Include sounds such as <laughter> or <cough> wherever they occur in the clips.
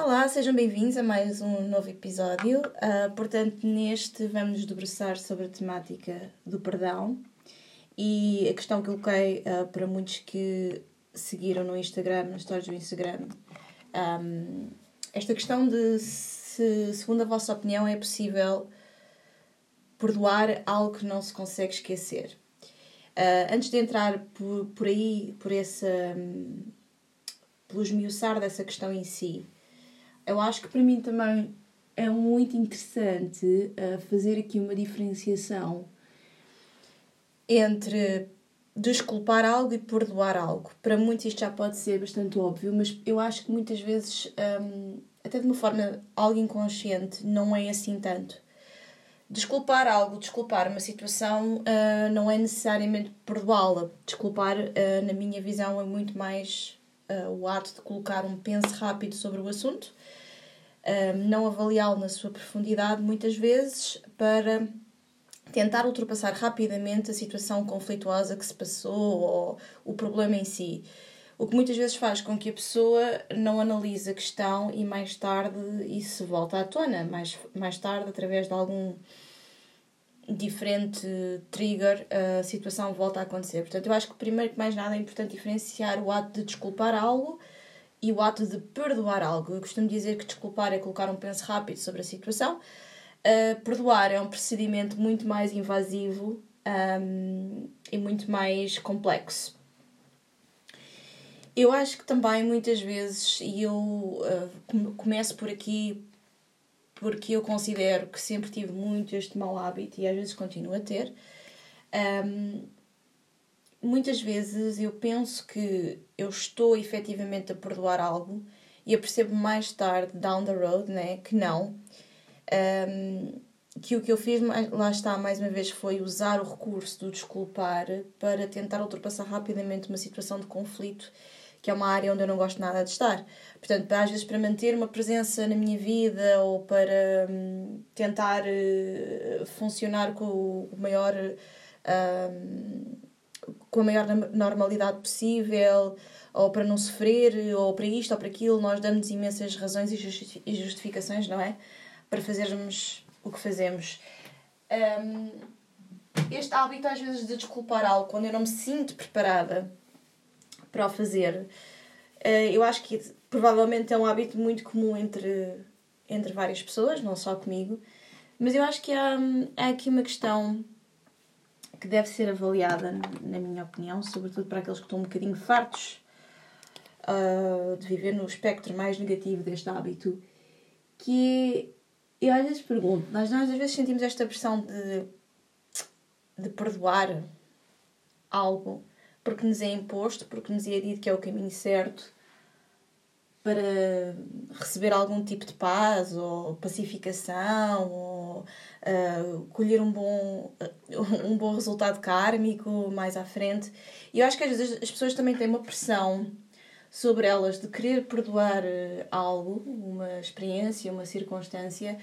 Olá, sejam bem-vindos a mais um novo episódio. Uh, portanto, neste vamos nos debruçar sobre a temática do perdão e a questão que eu coloquei uh, para muitos que seguiram no Instagram, nas histórias do Instagram, um, esta questão de se, segundo a vossa opinião, é possível perdoar algo que não se consegue esquecer. Uh, antes de entrar por, por aí, por essa. Um, pelo esmiuçar dessa questão em si, eu acho que para mim também é muito interessante uh, fazer aqui uma diferenciação entre desculpar algo e perdoar algo. Para muitos isto já pode ser bastante óbvio, mas eu acho que muitas vezes, um, até de uma forma algo inconsciente, não é assim tanto. Desculpar algo, desculpar uma situação, uh, não é necessariamente perdoá-la. Desculpar, uh, na minha visão, é muito mais uh, o ato de colocar um penso rápido sobre o assunto, não avaliá-lo na sua profundidade, muitas vezes, para tentar ultrapassar rapidamente a situação conflituosa que se passou ou o problema em si. O que muitas vezes faz com que a pessoa não analise a questão e mais tarde isso volta à tona, mais, mais tarde, através de algum diferente trigger, a situação volta a acontecer. Portanto, eu acho que primeiro que mais nada é importante diferenciar o ato de desculpar algo e o ato de perdoar algo. Eu costumo dizer que desculpar é colocar um penso rápido sobre a situação. Uh, perdoar é um procedimento muito mais invasivo um, e muito mais complexo. Eu acho que também muitas vezes, e eu uh, começo por aqui porque eu considero que sempre tive muito este mau hábito e às vezes continuo a ter. Um, muitas vezes eu penso que eu estou efetivamente a perdoar algo e eu percebo mais tarde, down the road, né, que não. Um, que o que eu fiz, lá está, mais uma vez, foi usar o recurso do desculpar para tentar ultrapassar rapidamente uma situação de conflito que é uma área onde eu não gosto nada de estar. Portanto, às vezes para manter uma presença na minha vida ou para hum, tentar uh, funcionar com o maior uh, com a maior normalidade possível ou para não sofrer ou para isto ou para aquilo, nós damos imensas razões e justificações, não é? Para fazermos o que fazemos. Um, este hábito às vezes de desculpar algo quando eu não me sinto preparada para o fazer. Uh, eu acho que provavelmente é um hábito muito comum entre, entre várias pessoas, não só comigo, mas eu acho que há, há aqui uma questão que deve ser avaliada, na minha opinião, sobretudo para aqueles que estão um bocadinho fartos uh, de viver no espectro mais negativo deste hábito, que eu às vezes pergunto, nós, nós às vezes sentimos esta pressão de, de perdoar algo porque nos é imposto, porque nos é dito que é o caminho certo para receber algum tipo de paz ou pacificação ou uh, colher um bom, uh, um bom resultado kármico mais à frente. E eu acho que às vezes as pessoas também têm uma pressão sobre elas de querer perdoar uh, algo, uma experiência, uma circunstância,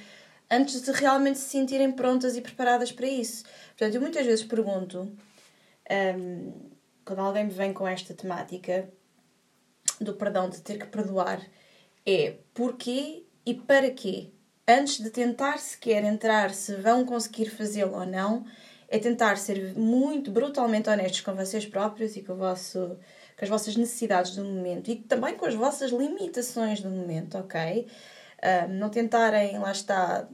antes de realmente se sentirem prontas e preparadas para isso. Portanto, eu muitas vezes pergunto. Um, quando alguém me vem com esta temática do perdão, de ter que perdoar, é porquê e para quê? Antes de tentar sequer entrar se vão conseguir fazê-lo ou não, é tentar ser muito brutalmente honestos com vocês próprios e com, vosso, com as vossas necessidades do momento e também com as vossas limitações do momento, ok? Uh, não tentarem, lá está,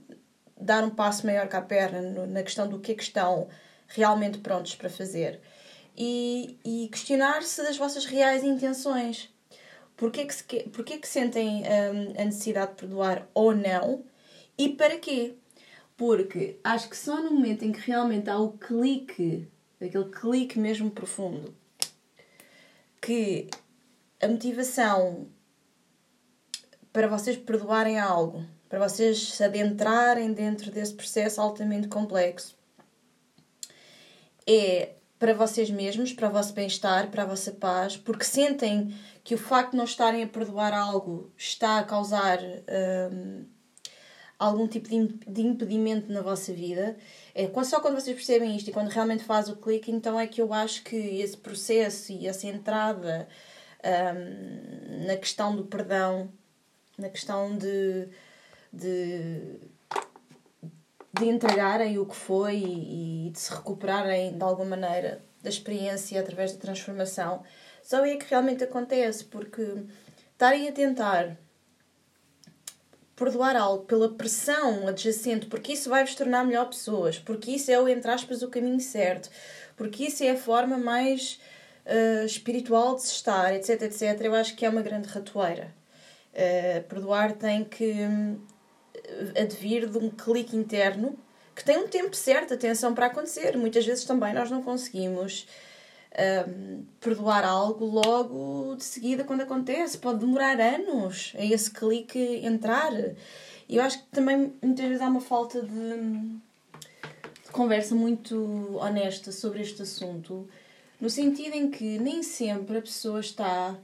dar um passo maior que a perna na questão do que é que estão realmente prontos para fazer e, e questionar-se das vossas reais intenções. Porquê que, se, porquê que sentem um, a necessidade de perdoar ou não e para quê? Porque acho que só no momento em que realmente há o clique, aquele clique mesmo profundo, que a motivação para vocês perdoarem algo, para vocês se adentrarem dentro desse processo altamente complexo, é para vocês mesmos, para o vosso bem-estar, para a vossa paz, porque sentem que o facto de não estarem a perdoar algo está a causar um, algum tipo de impedimento na vossa vida. É só quando vocês percebem isto e quando realmente faz o clique, então é que eu acho que esse processo e essa entrada um, na questão do perdão na questão de, de, de entregarem o que foi e, e de se recuperarem de alguma maneira da experiência através da transformação, só é que realmente acontece, porque estarem a tentar perdoar algo pela pressão adjacente, porque isso vai vos tornar melhor pessoas, porque isso é o, entre aspas, o caminho certo, porque isso é a forma mais uh, espiritual de se estar, etc, etc, eu acho que é uma grande ratoeira. Uh, perdoar tem que um, advir de um clique interno que tem um tempo certo, atenção, para acontecer. Muitas vezes também nós não conseguimos um, perdoar algo logo de seguida quando acontece. Pode demorar anos a esse clique entrar. E eu acho que também muitas vezes há uma falta de, de conversa muito honesta sobre este assunto, no sentido em que nem sempre a pessoa está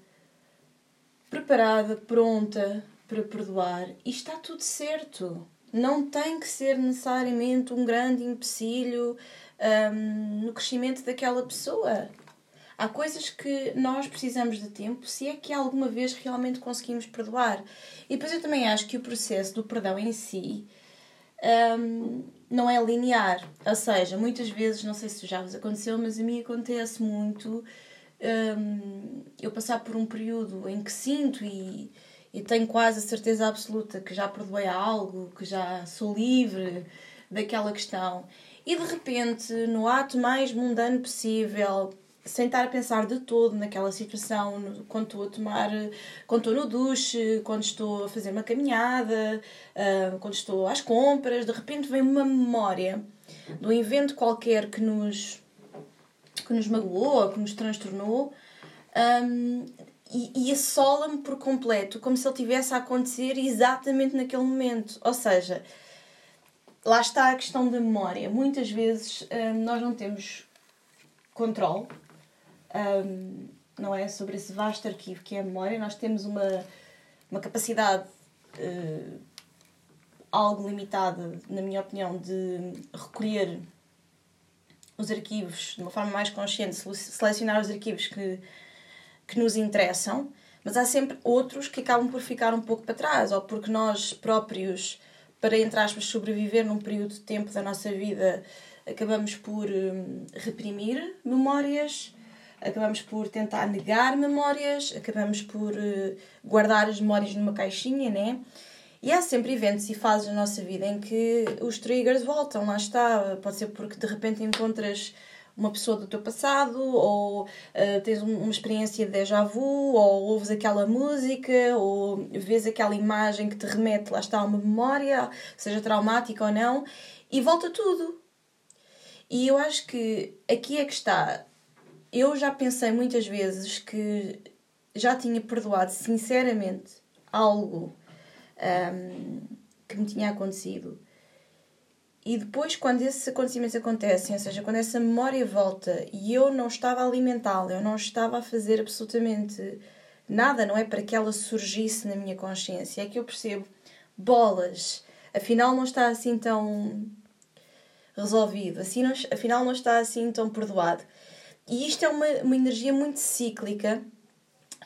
preparada, pronta para perdoar e está tudo certo. Não tem que ser necessariamente um grande empecilho um, no crescimento daquela pessoa. Há coisas que nós precisamos de tempo se é que alguma vez realmente conseguimos perdoar. E depois eu também acho que o processo do perdão em si um, não é linear. Ou seja, muitas vezes, não sei se já vos aconteceu, mas a mim acontece muito um, eu passar por um período em que sinto e, e tenho quase a certeza absoluta que já perdoei algo, que já sou livre daquela questão. E de repente, no ato mais mundano possível, sem estar a pensar de todo naquela situação, quando estou a tomar, quando estou no duche, quando estou a fazer uma caminhada, uh, quando estou às compras, de repente vem uma memória de um evento qualquer que nos, que nos magoou, que nos transtornou, um, e, e assola-me por completo, como se ele tivesse a acontecer exatamente naquele momento. Ou seja, lá está a questão da memória. Muitas vezes um, nós não temos controle um, não é? Sobre esse vasto arquivo que é a memória, nós temos uma, uma capacidade uh, algo limitada, na minha opinião, de recolher os arquivos de uma forma mais consciente, selecionar os arquivos que, que nos interessam, mas há sempre outros que acabam por ficar um pouco para trás, ou porque nós próprios, para entre aspas, sobreviver num período de tempo da nossa vida, acabamos por um, reprimir memórias acabamos por tentar negar memórias, acabamos por uh, guardar as memórias numa caixinha, né? E há sempre eventos e fases na nossa vida em que os triggers voltam, lá está. Pode ser porque de repente encontras uma pessoa do teu passado, ou uh, tens um, uma experiência de déjà vu, ou ouves aquela música, ou vês aquela imagem que te remete, lá está, uma memória, seja traumática ou não, e volta tudo. E eu acho que aqui é que está eu já pensei muitas vezes que já tinha perdoado sinceramente algo um, que me tinha acontecido. E depois, quando esses acontecimentos acontecem, ou seja, quando essa memória volta e eu não estava a alimentá-la, eu não estava a fazer absolutamente nada, não é? Para que ela surgisse na minha consciência, é que eu percebo, bolas, afinal não está assim tão resolvido, assim não, afinal não está assim tão perdoado. E isto é uma, uma energia muito cíclica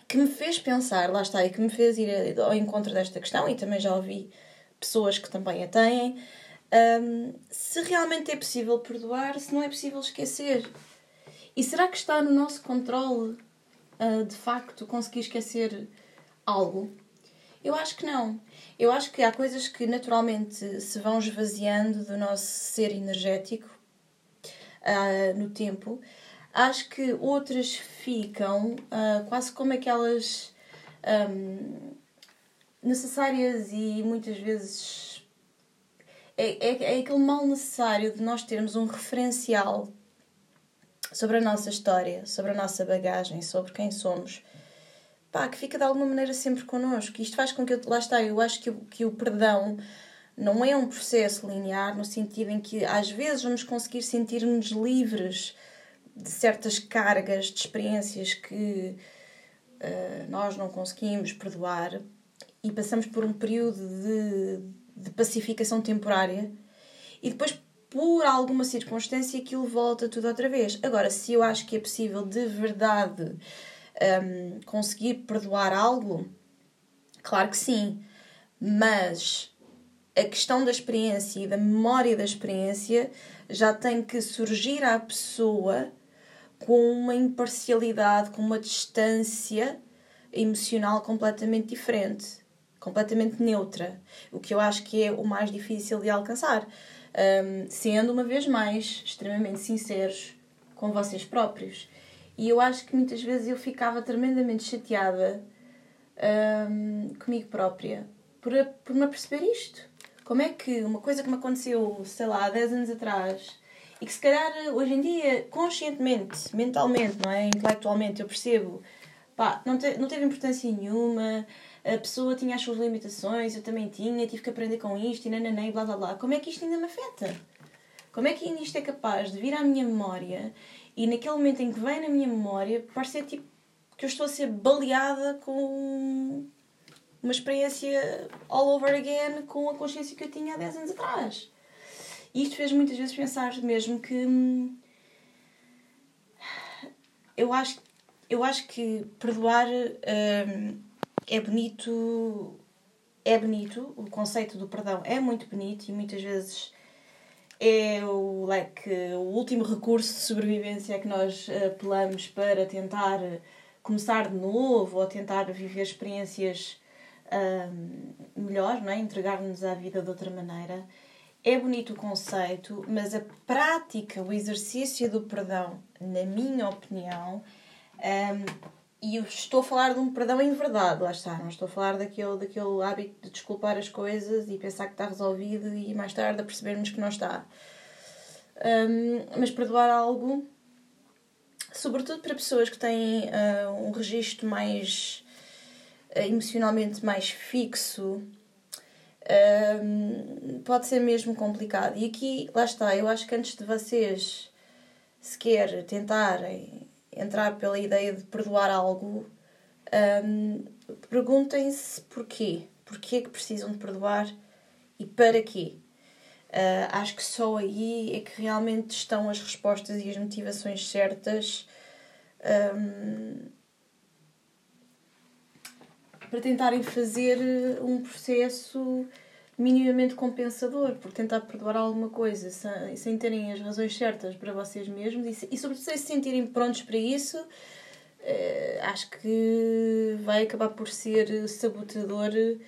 que me fez pensar, lá está, e que me fez ir ao encontro desta questão, e também já ouvi pessoas que também a têm, um, se realmente é possível perdoar, se não é possível esquecer. E será que está no nosso controle, uh, de facto, conseguir esquecer algo? Eu acho que não. Eu acho que há coisas que naturalmente se vão esvaziando do nosso ser energético uh, no tempo acho que outras ficam uh, quase como aquelas um, necessárias e muitas vezes é, é, é aquele mal necessário de nós termos um referencial sobre a nossa história, sobre a nossa bagagem, sobre quem somos. Pá, que fica de alguma maneira sempre connosco. Isto faz com que, eu, lá está, eu acho que, o, que o perdão não é um processo linear, no sentido em que às vezes vamos conseguir sentir-nos livres de certas cargas de experiências que uh, nós não conseguimos perdoar e passamos por um período de, de pacificação temporária e depois por alguma circunstância aquilo volta tudo outra vez. Agora, se eu acho que é possível de verdade um, conseguir perdoar algo, claro que sim. Mas a questão da experiência e da memória da experiência já tem que surgir à pessoa com uma imparcialidade, com uma distância emocional completamente diferente, completamente neutra, o que eu acho que é o mais difícil de alcançar, um, sendo uma vez mais extremamente sinceros com vocês próprios. E eu acho que muitas vezes eu ficava tremendamente chateada um, comigo própria por, por me perceber isto. Como é que uma coisa que me aconteceu, sei lá, há 10 anos atrás e que se calhar hoje em dia, conscientemente, mentalmente, não é? intelectualmente, eu percebo, pá, não, te, não teve importância nenhuma, a pessoa tinha as suas limitações, eu também tinha, tive que aprender com isto e nananã e blá blá blá. Como é que isto ainda me afeta? Como é que ainda isto é capaz de vir à minha memória e naquele momento em que vem na minha memória parecer tipo que eu estou a ser baleada com uma experiência all over again com a consciência que eu tinha há 10 anos atrás. E isto fez muitas vezes pensar mesmo que hum, eu acho, eu acho que perdoar hum, é bonito, é bonito, o conceito do perdão é muito bonito e muitas vezes é o, like, o último recurso de sobrevivência que nós apelamos para tentar começar de novo ou tentar viver experiências um, melhor, não é? entregar-nos à vida de outra maneira. É bonito o conceito, mas a prática, o exercício do perdão, na minha opinião, um, e eu estou a falar de um perdão em verdade, lá está, não estou a falar daquele, daquele hábito de desculpar as coisas e pensar que está resolvido e mais tarde a percebermos que não está. Um, mas perdoar algo, sobretudo para pessoas que têm uh, um registro mais uh, emocionalmente mais fixo, um, pode ser mesmo complicado. E aqui, lá está, eu acho que antes de vocês sequer tentarem entrar pela ideia de perdoar algo, um, perguntem-se porquê. Porquê que precisam de perdoar e para quê? Uh, acho que só aí é que realmente estão as respostas e as motivações certas um, para tentarem fazer um processo minimamente compensador, por tentar perdoar alguma coisa sem, sem terem as razões certas para vocês mesmos e, e sobretudo, se sentirem prontos para isso, uh, acho que vai acabar por ser sabotador de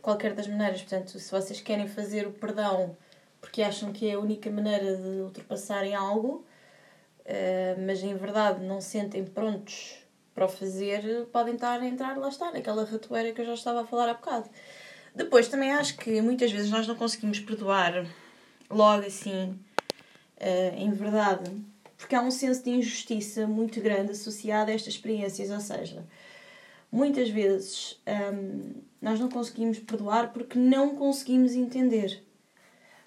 qualquer das maneiras. Portanto, se vocês querem fazer o perdão porque acham que é a única maneira de ultrapassarem algo, uh, mas em verdade não se sentem prontos para o fazer, podem estar a entrar, lá está, naquela ratoeira que eu já estava a falar há bocado. Depois também acho que muitas vezes nós não conseguimos perdoar logo assim, uh, em verdade, porque há um senso de injustiça muito grande associado a estas experiências, ou seja, muitas vezes um, ehm, nós não conseguimos perdoar porque não conseguimos entender.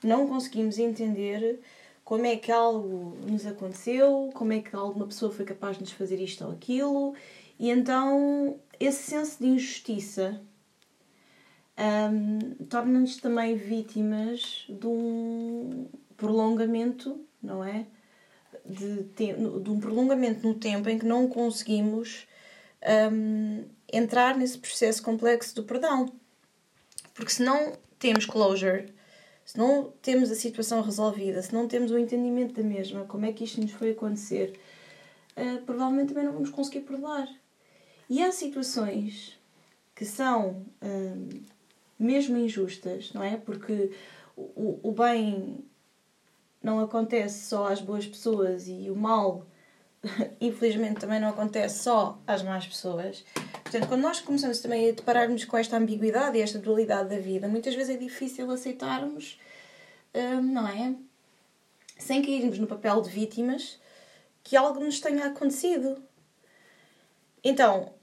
Não conseguimos entender como é que algo nos aconteceu, como é que alguma pessoa foi capaz de nos fazer isto ou aquilo, e então esse senso de injustiça um, torna-nos também vítimas de um prolongamento, não é? De, de um prolongamento no tempo em que não conseguimos um, entrar nesse processo complexo do perdão. Porque se não temos closure se não temos a situação resolvida, se não temos o entendimento da mesma, como é que isto nos foi acontecer, uh, provavelmente também não vamos conseguir perdoar. E há situações que são mesmo injustas, não é? Porque o, o bem não acontece só às boas pessoas e o mal, <laughs> infelizmente, também não acontece só às más pessoas. Portanto, quando nós começamos também a depararmos com esta ambiguidade e esta dualidade da vida, muitas vezes é difícil aceitarmos, hum, não é? Sem cairmos no papel de vítimas, que algo nos tenha acontecido. Então,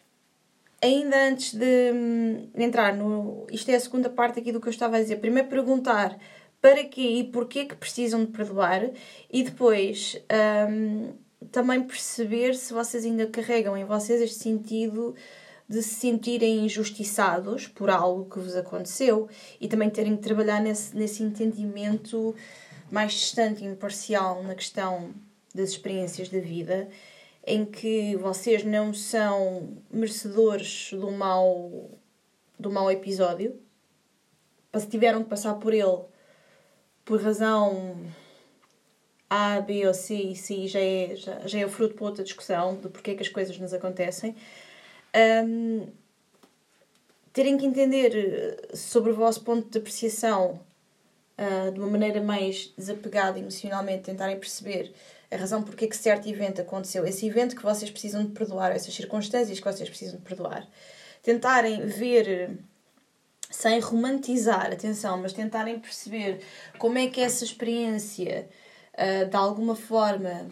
ainda antes de hum, entrar no. Isto é a segunda parte aqui do que eu estava a dizer. Primeiro perguntar para quê e porquê que precisam de perdoar e depois um, também perceber se vocês ainda carregam em vocês este sentido de se sentirem injustiçados por algo que vos aconteceu e também terem que trabalhar nesse, nesse entendimento mais distante e imparcial na questão das experiências da vida, em que vocês não são merecedores do mau, do mau episódio, tiveram que passar por ele por razão A, B ou C, e C já é, já, já é o fruto para outra discussão de porque é que as coisas nos acontecem. Um, terem que entender eh, sobre o vosso ponto de apreciação uh, de uma maneira mais desapegada emocionalmente, tentarem perceber a razão porque é que certo evento aconteceu, esse evento que vocês precisam de perdoar, essas circunstâncias que vocês precisam de perdoar. Tentarem ver, sem romantizar, atenção, mas tentarem perceber como é que essa experiência, uh, de alguma forma,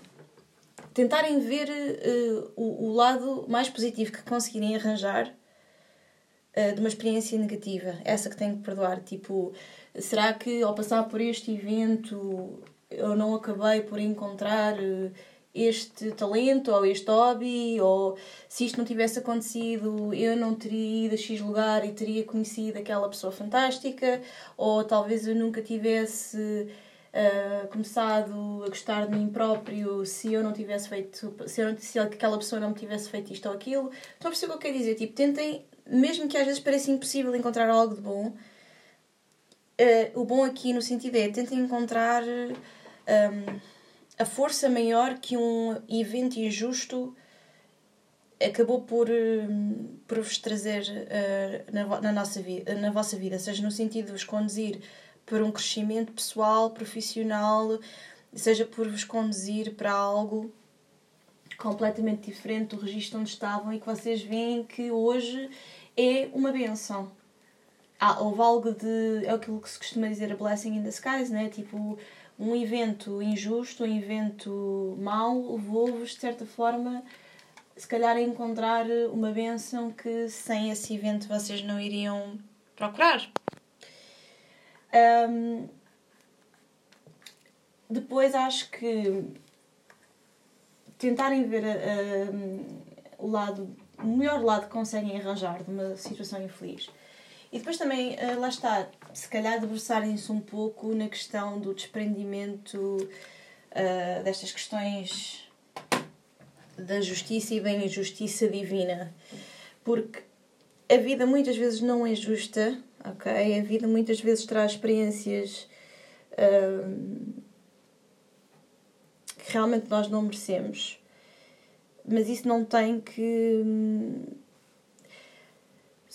tentarem ver uh, o, o, lado mais positivo que conseguirem arranjar uh, de uma experiência negativa, essa que têm que perdoar. Tipo, será que ao passar por este evento eu não acabei por encontrar eh, este talento ou este hobby, ou se isto não tivesse acontecido, eu não teria ido a X lugar e teria conhecido aquela pessoa fantástica, ou talvez eu nunca tivesse uh, começado a gostar de mim próprio se eu não tivesse feito, se, eu não, se aquela pessoa não me tivesse feito isto ou aquilo. Estão a perceber o que eu quero dizer? Tipo, tentem, mesmo que às vezes pareça impossível encontrar algo de bom, uh, o bom aqui no sentido é tentem encontrar um, a força maior que um evento injusto acabou por, por vos trazer uh, na, na, nossa vida, na vossa vida, seja no sentido de vos conduzir para um crescimento pessoal, profissional, seja por vos conduzir para algo completamente diferente do registro onde estavam e que vocês veem que hoje é uma benção. Ah, houve algo de. É aquilo que se costuma dizer a blessing in the skies, né? Tipo, um evento injusto, um evento mau, levou-vos, de certa forma, se calhar a encontrar uma benção que sem esse evento vocês não iriam procurar. Um, depois acho que tentarem ver o lado, o melhor lado que conseguem arranjar de uma situação infeliz e depois também, uh, lá está, se calhar debruçarem-se um pouco na questão do desprendimento uh, destas questões da justiça e bem a justiça divina. Porque a vida muitas vezes não é justa, ok? A vida muitas vezes traz experiências uh, que realmente nós não merecemos. Mas isso não tem que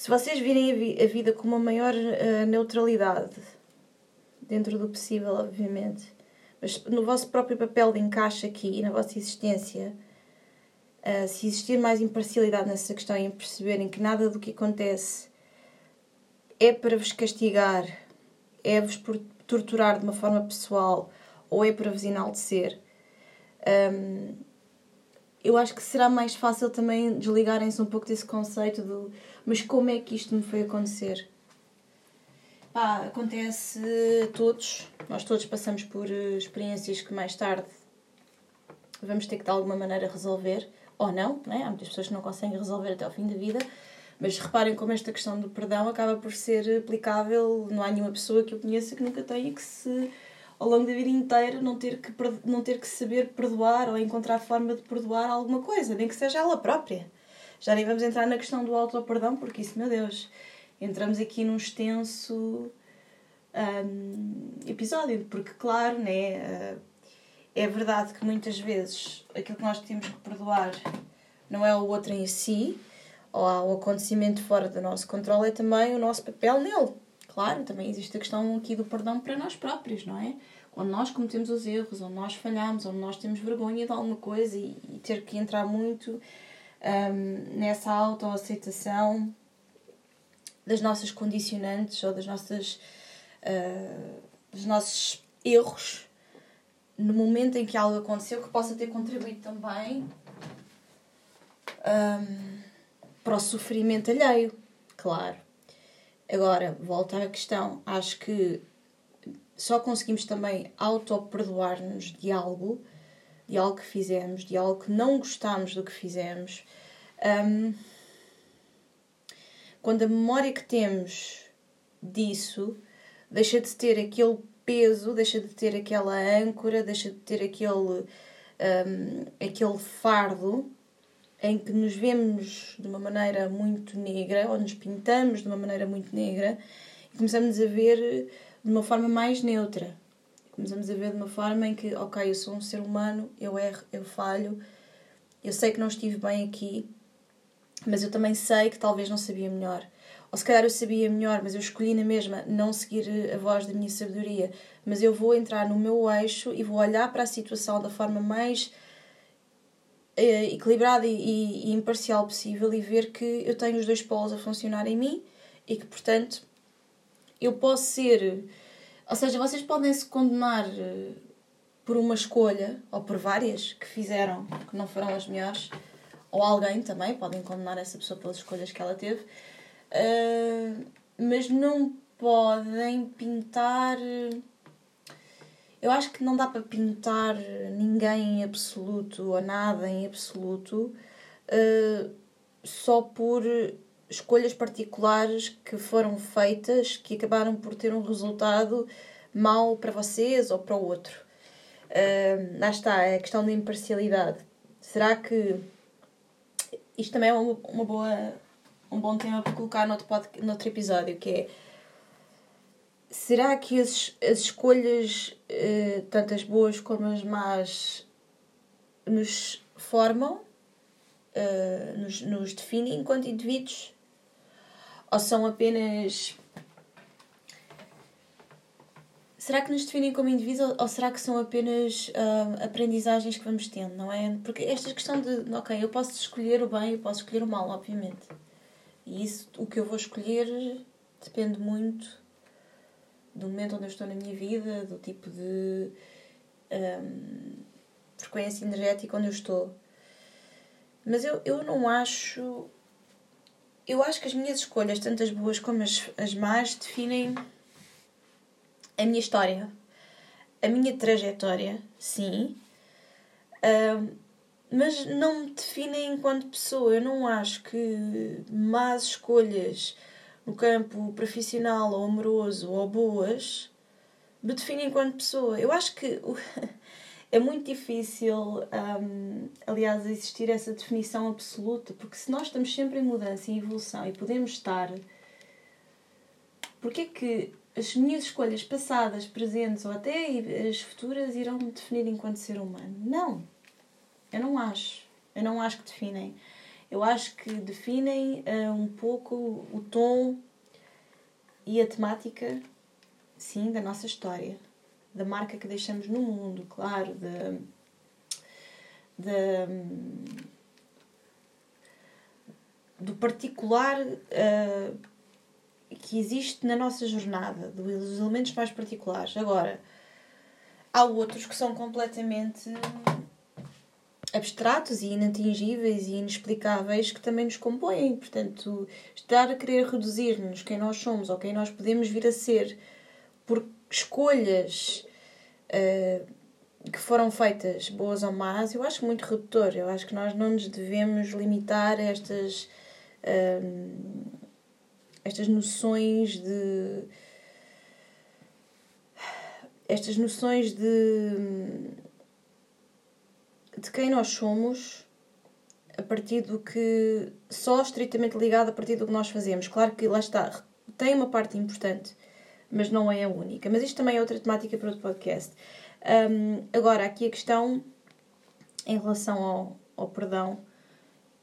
se vocês virem a, vi a vida com uma maior uh, neutralidade, dentro do possível, obviamente, mas no vosso próprio papel de encaixe aqui e na vossa existência, uh, se existir mais imparcialidade nessa questão e em perceberem que nada do que acontece é para vos castigar, é vos torturar de uma forma pessoal ou é para vos enaltecer, um, eu acho que será mais fácil também desligarem-se um pouco desse conceito do mas como é que isto me foi acontecer? Pá, acontece todos, nós todos passamos por eh, experiências que mais tarde vamos ter que de alguma maneira resolver, ou não, né? há muitas pessoas que não conseguem resolver até ao fim da vida, mas reparem como esta questão do perdão acaba por ser aplicável, não há nenhuma pessoa que eu conheça que nunca tenha que se ao longo da vida inteira não ter que, não ter que saber perdoar ou encontrar forma de perdoar alguma coisa, nem que seja ela própria. Já nem vamos entrar na questão do auto-perdão, porque isso, meu Deus, entramos aqui num extenso um, episódio, porque, claro, né, uh, é verdade que muitas vezes aquilo que nós temos que perdoar não é o outro em si, ou o acontecimento fora do nosso controle, é também o nosso papel nele. Claro, também existe a questão aqui do perdão para nós próprios, não é? Quando nós cometemos os erros, onde nós falhamos, onde nós temos vergonha de alguma coisa e, e ter que entrar muito um, nessa autoaceitação das nossas condicionantes ou das nossas, uh, dos nossos erros no momento em que algo aconteceu que possa ter contribuído também um, para o sofrimento alheio, claro. Agora, volto à questão. Acho que só conseguimos também auto-perdoar-nos de algo, de algo que fizemos, de algo que não gostamos do que fizemos. Um, quando a memória que temos disso deixa de ter aquele peso, deixa de ter aquela âncora, deixa de ter aquele, um, aquele fardo em que nos vemos de uma maneira muito negra ou nos pintamos de uma maneira muito negra e começamos a ver de uma forma mais neutra. Começamos a ver de uma forma em que, ok, eu sou um ser humano, eu erro, eu falho, eu sei que não estive bem aqui, mas eu também sei que talvez não sabia melhor. Ou se calhar eu sabia melhor, mas eu escolhi na mesma não seguir a voz da minha sabedoria. Mas eu vou entrar no meu eixo e vou olhar para a situação da forma mais equilibrada e, e imparcial possível e ver que eu tenho os dois polos a funcionar em mim e que, portanto, eu posso ser. Ou seja, vocês podem se condenar eh, por uma escolha, ou por várias que fizeram que não foram as melhores, ou alguém também, podem condenar essa pessoa pelas escolhas que ela teve, uh, mas não podem pintar. Eu acho que não dá para pintar ninguém em absoluto ou nada em absoluto uh, só por escolhas particulares que foram feitas que acabaram por ter um resultado mau para vocês ou para o outro. Uh, lá está, é a questão da imparcialidade. Será que isto também é uma, uma boa, um bom tema para colocar no outro, no outro episódio, que é será que as, as escolhas, uh, tanto as boas como as más, nos formam, uh, nos, nos definem enquanto indivíduos? Ou são apenas será que nos definem como indivíduos ou será que são apenas uh, aprendizagens que vamos tendo, não é? Porque esta questão de, ok, eu posso escolher o bem, eu posso escolher o mal, obviamente. E isso, o que eu vou escolher, depende muito do momento onde eu estou na minha vida, do tipo de um, frequência energética onde eu estou. Mas eu, eu não acho. Eu acho que as minhas escolhas, tanto as boas como as, as más, definem a minha história, a minha trajetória, sim, uh, mas não me definem enquanto pessoa. Eu não acho que más escolhas no campo profissional ou amoroso ou boas me definem enquanto pessoa. Eu acho que <laughs> é muito difícil, um, aliás, existir essa definição absoluta, porque se nós estamos sempre em mudança e evolução e podemos estar, porque é que as minhas escolhas passadas, presentes ou até as futuras irão me definir enquanto ser humano. Não. Eu não acho. Eu não acho que definem. Eu acho que definem uh, um pouco o tom e a temática, sim, da nossa história. Da marca que deixamos no mundo, claro, do particular uh, que existe na nossa jornada, dos elementos mais particulares. Agora, há outros que são completamente abstratos e inatingíveis e inexplicáveis que também nos compõem. Portanto, estar a querer reduzir-nos quem nós somos ou quem nós podemos vir a ser por escolhas uh, que foram feitas, boas ou más, eu acho muito redutor. Eu acho que nós não nos devemos limitar a estas. Uh, estas noções de. estas noções de. De quem nós somos a partir do que. só estritamente ligado a partir do que nós fazemos. Claro que lá está, tem uma parte importante, mas não é a única. Mas isto também é outra temática para outro podcast. Um, agora, aqui a questão em relação ao, ao perdão.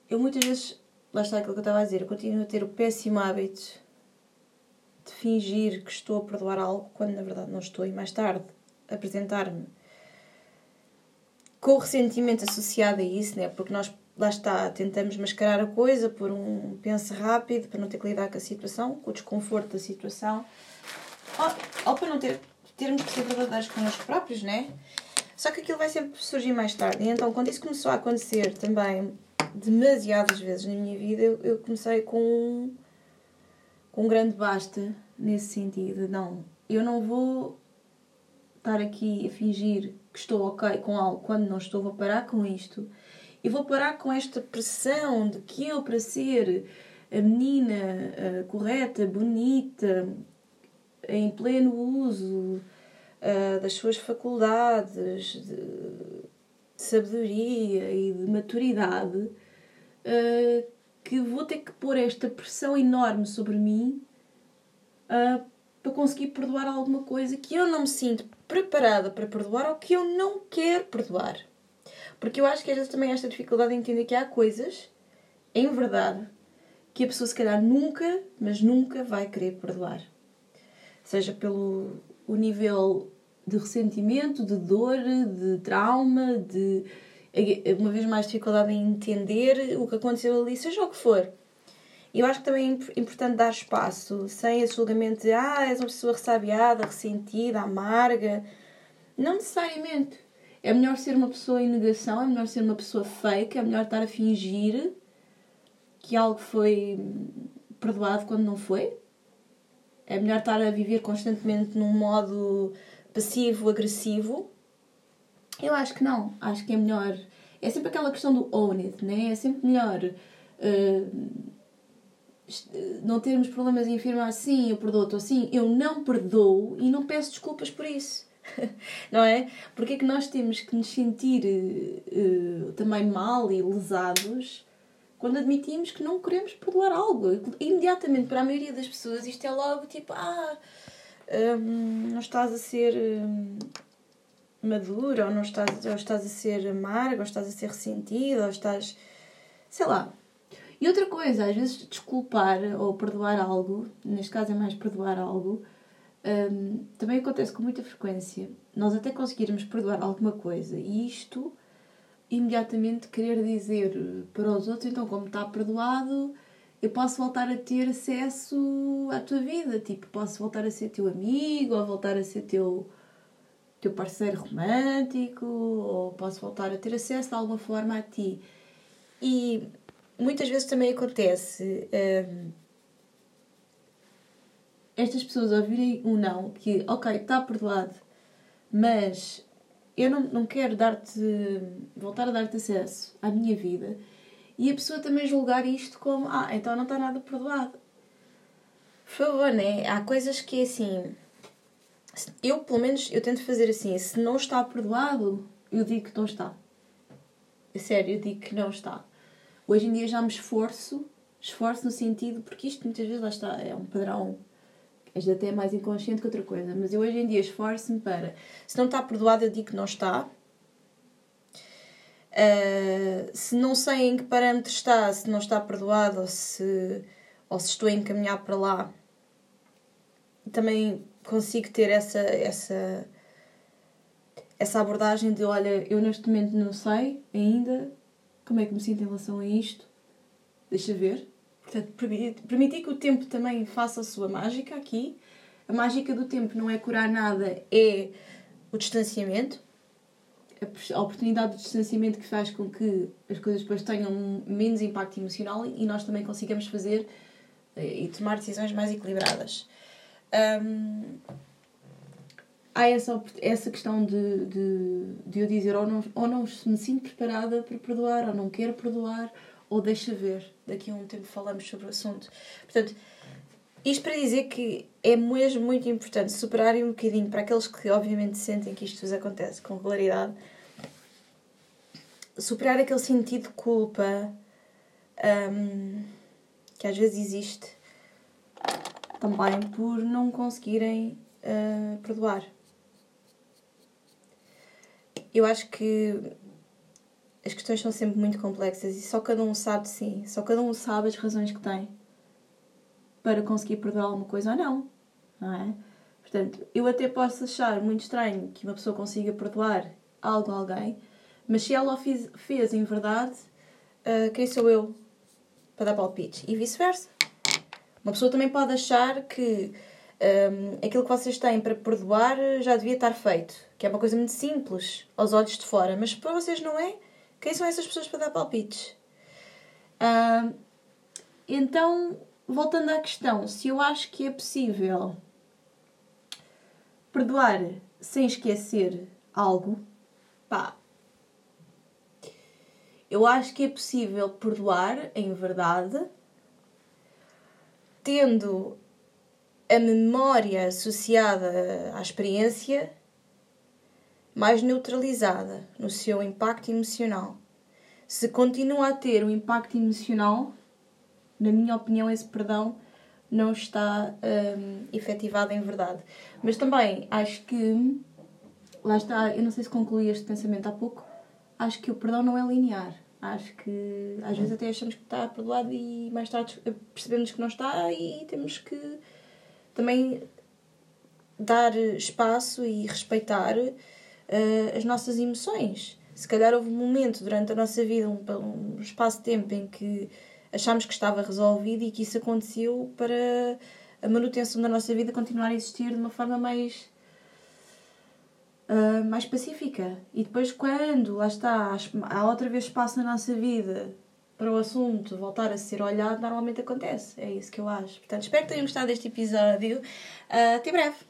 Eu muitas vezes lá está aquilo que eu estava a dizer, eu continuo a ter o péssimo hábito de fingir que estou a perdoar algo quando na verdade não estou e mais tarde apresentar-me com o ressentimento associado a isso, né? porque nós lá está, tentamos mascarar a coisa por um penso rápido, para não ter que lidar com a situação, com o desconforto da situação, ou, ou para não ter, termos que ser verdadeiros connosco próprios, né? Só que aquilo vai sempre surgir mais tarde. E então, quando isso começou a acontecer também demasiadas vezes na minha vida, eu, eu comecei com com um grande basta nesse sentido. Não, eu não vou estar aqui a fingir que estou ok com algo quando não estou, vou parar com isto. E vou parar com esta pressão de que eu, para ser a menina uh, correta, bonita, em pleno uso uh, das suas faculdades de, de sabedoria e de maturidade, uh, que vou ter que pôr esta pressão enorme sobre mim para conseguir perdoar alguma coisa que eu não me sinto preparada para perdoar ou que eu não quero perdoar. Porque eu acho que às vezes também esta dificuldade de entender que há coisas, em verdade, que a pessoa se calhar nunca, mas nunca vai querer perdoar. Seja pelo o nível de ressentimento, de dor, de trauma, de uma vez mais dificuldade em entender o que aconteceu ali, seja o que for. Eu acho que também é importante dar espaço, sem esse julgamento de ah, és uma pessoa ressabiada, ressentida, amarga. Não necessariamente. É melhor ser uma pessoa em negação, é melhor ser uma pessoa fake, é melhor estar a fingir que algo foi perdoado quando não foi. É melhor estar a viver constantemente num modo passivo-agressivo. Eu acho que não. Acho que é melhor. É sempre aquela questão do own it, né? É sempre melhor. Uh, não termos problemas em afirmar sim, eu perdoo-te ou sim, eu não perdoo e não peço desculpas por isso. <laughs> não é? Porque é que nós temos que nos sentir uh, também mal e lesados quando admitimos que não queremos perdoar algo? Imediatamente, para a maioria das pessoas, isto é logo tipo: ah, um, não estás a ser um, madura, ou não estás, ou estás a ser amarga, ou estás a ser ressentida, ou estás. sei lá, e outra coisa, às vezes desculpar ou perdoar algo, neste caso é mais perdoar algo, um, também acontece com muita frequência. Nós até conseguirmos perdoar alguma coisa e isto imediatamente querer dizer para os outros, então como está perdoado, eu posso voltar a ter acesso à tua vida, tipo, posso voltar a ser teu amigo, ou voltar a ser teu, teu parceiro romântico, ou posso voltar a ter acesso de alguma forma a ti. E muitas vezes também acontece um, estas pessoas ouvirem um não, que ok, está perdoado, mas eu não, não quero dar-te, voltar a dar-te acesso à minha vida, e a pessoa também julgar isto como, ah, então não está nada perdoado. Por favor, né? Há coisas que é assim. Eu, pelo menos, eu tento fazer assim: se não está perdoado, eu digo que não está. Sério, eu digo que não está. Hoje em dia já me esforço, esforço no sentido, porque isto muitas vezes lá está, é um padrão, é até mais inconsciente que outra coisa, mas eu hoje em dia esforço-me para, se não está perdoado, eu digo que não está. Uh, se não sei em que parâmetro está, se não está perdoado ou se, ou se estou a encaminhar para lá, também consigo ter essa, essa, essa abordagem de olha, eu neste momento não sei ainda, como é que me sinto em relação a isto? Deixa ver. Portanto, permitir que o tempo também faça a sua mágica aqui. A mágica do tempo não é curar nada, é o distanciamento. A oportunidade de distanciamento que faz com que as coisas depois tenham menos impacto emocional e nós também consigamos fazer eh, e tomar decisões mais equilibradas. Um, há essa, essa questão de, de, de eu dizer ou não, ou não me sinto preparada para perdoar, ou não quero perdoar, ou deixa ver. Daqui a um tempo falamos sobre o assunto. Portanto, isto para dizer que é mesmo muito importante superarem um bocadinho para aqueles que obviamente sentem que isto vos acontece com regularidade, superar aquele sentido de culpa um, que às vezes existe também por não conseguirem uh, perdoar eu acho que as questões são sempre muito complexas e só cada um sabe sim, só cada um sabe as razões que tem para conseguir perdoar alguma coisa ou não, não é? Portanto, eu até posso achar muito estranho que uma pessoa consiga perdoar algo a alguém, mas se ela o fez, fez em verdade, uh, quem sou eu para dar palpites? E vice-versa. Uma pessoa também pode achar que um, aquilo que vocês têm para perdoar já devia estar feito, que é uma coisa muito simples aos olhos de fora, mas para vocês não é? Quem são essas pessoas para dar palpites? Um, então, voltando à questão, se eu acho que é possível perdoar sem esquecer algo, pá, eu acho que é possível perdoar em verdade, tendo a memória associada à experiência mais neutralizada no seu impacto emocional. Se continua a ter um impacto emocional, na minha opinião, esse perdão não está um, efetivado em verdade. Mas também acho que, lá está, eu não sei se concluí este pensamento há pouco, acho que o perdão não é linear. Acho que às vezes até achamos que está perdoado e mais tarde percebemos que não está e temos que também dar espaço e respeitar uh, as nossas emoções. Se calhar houve um momento durante a nossa vida, um, um espaço de tempo em que achámos que estava resolvido e que isso aconteceu para a manutenção da nossa vida continuar a existir de uma forma mais uh, mais pacífica. E depois, quando lá está, há outra vez espaço na nossa vida para o assunto voltar a ser olhado, normalmente acontece. É isso que eu acho. Portanto, espero que tenham gostado deste episódio. Uh, até breve!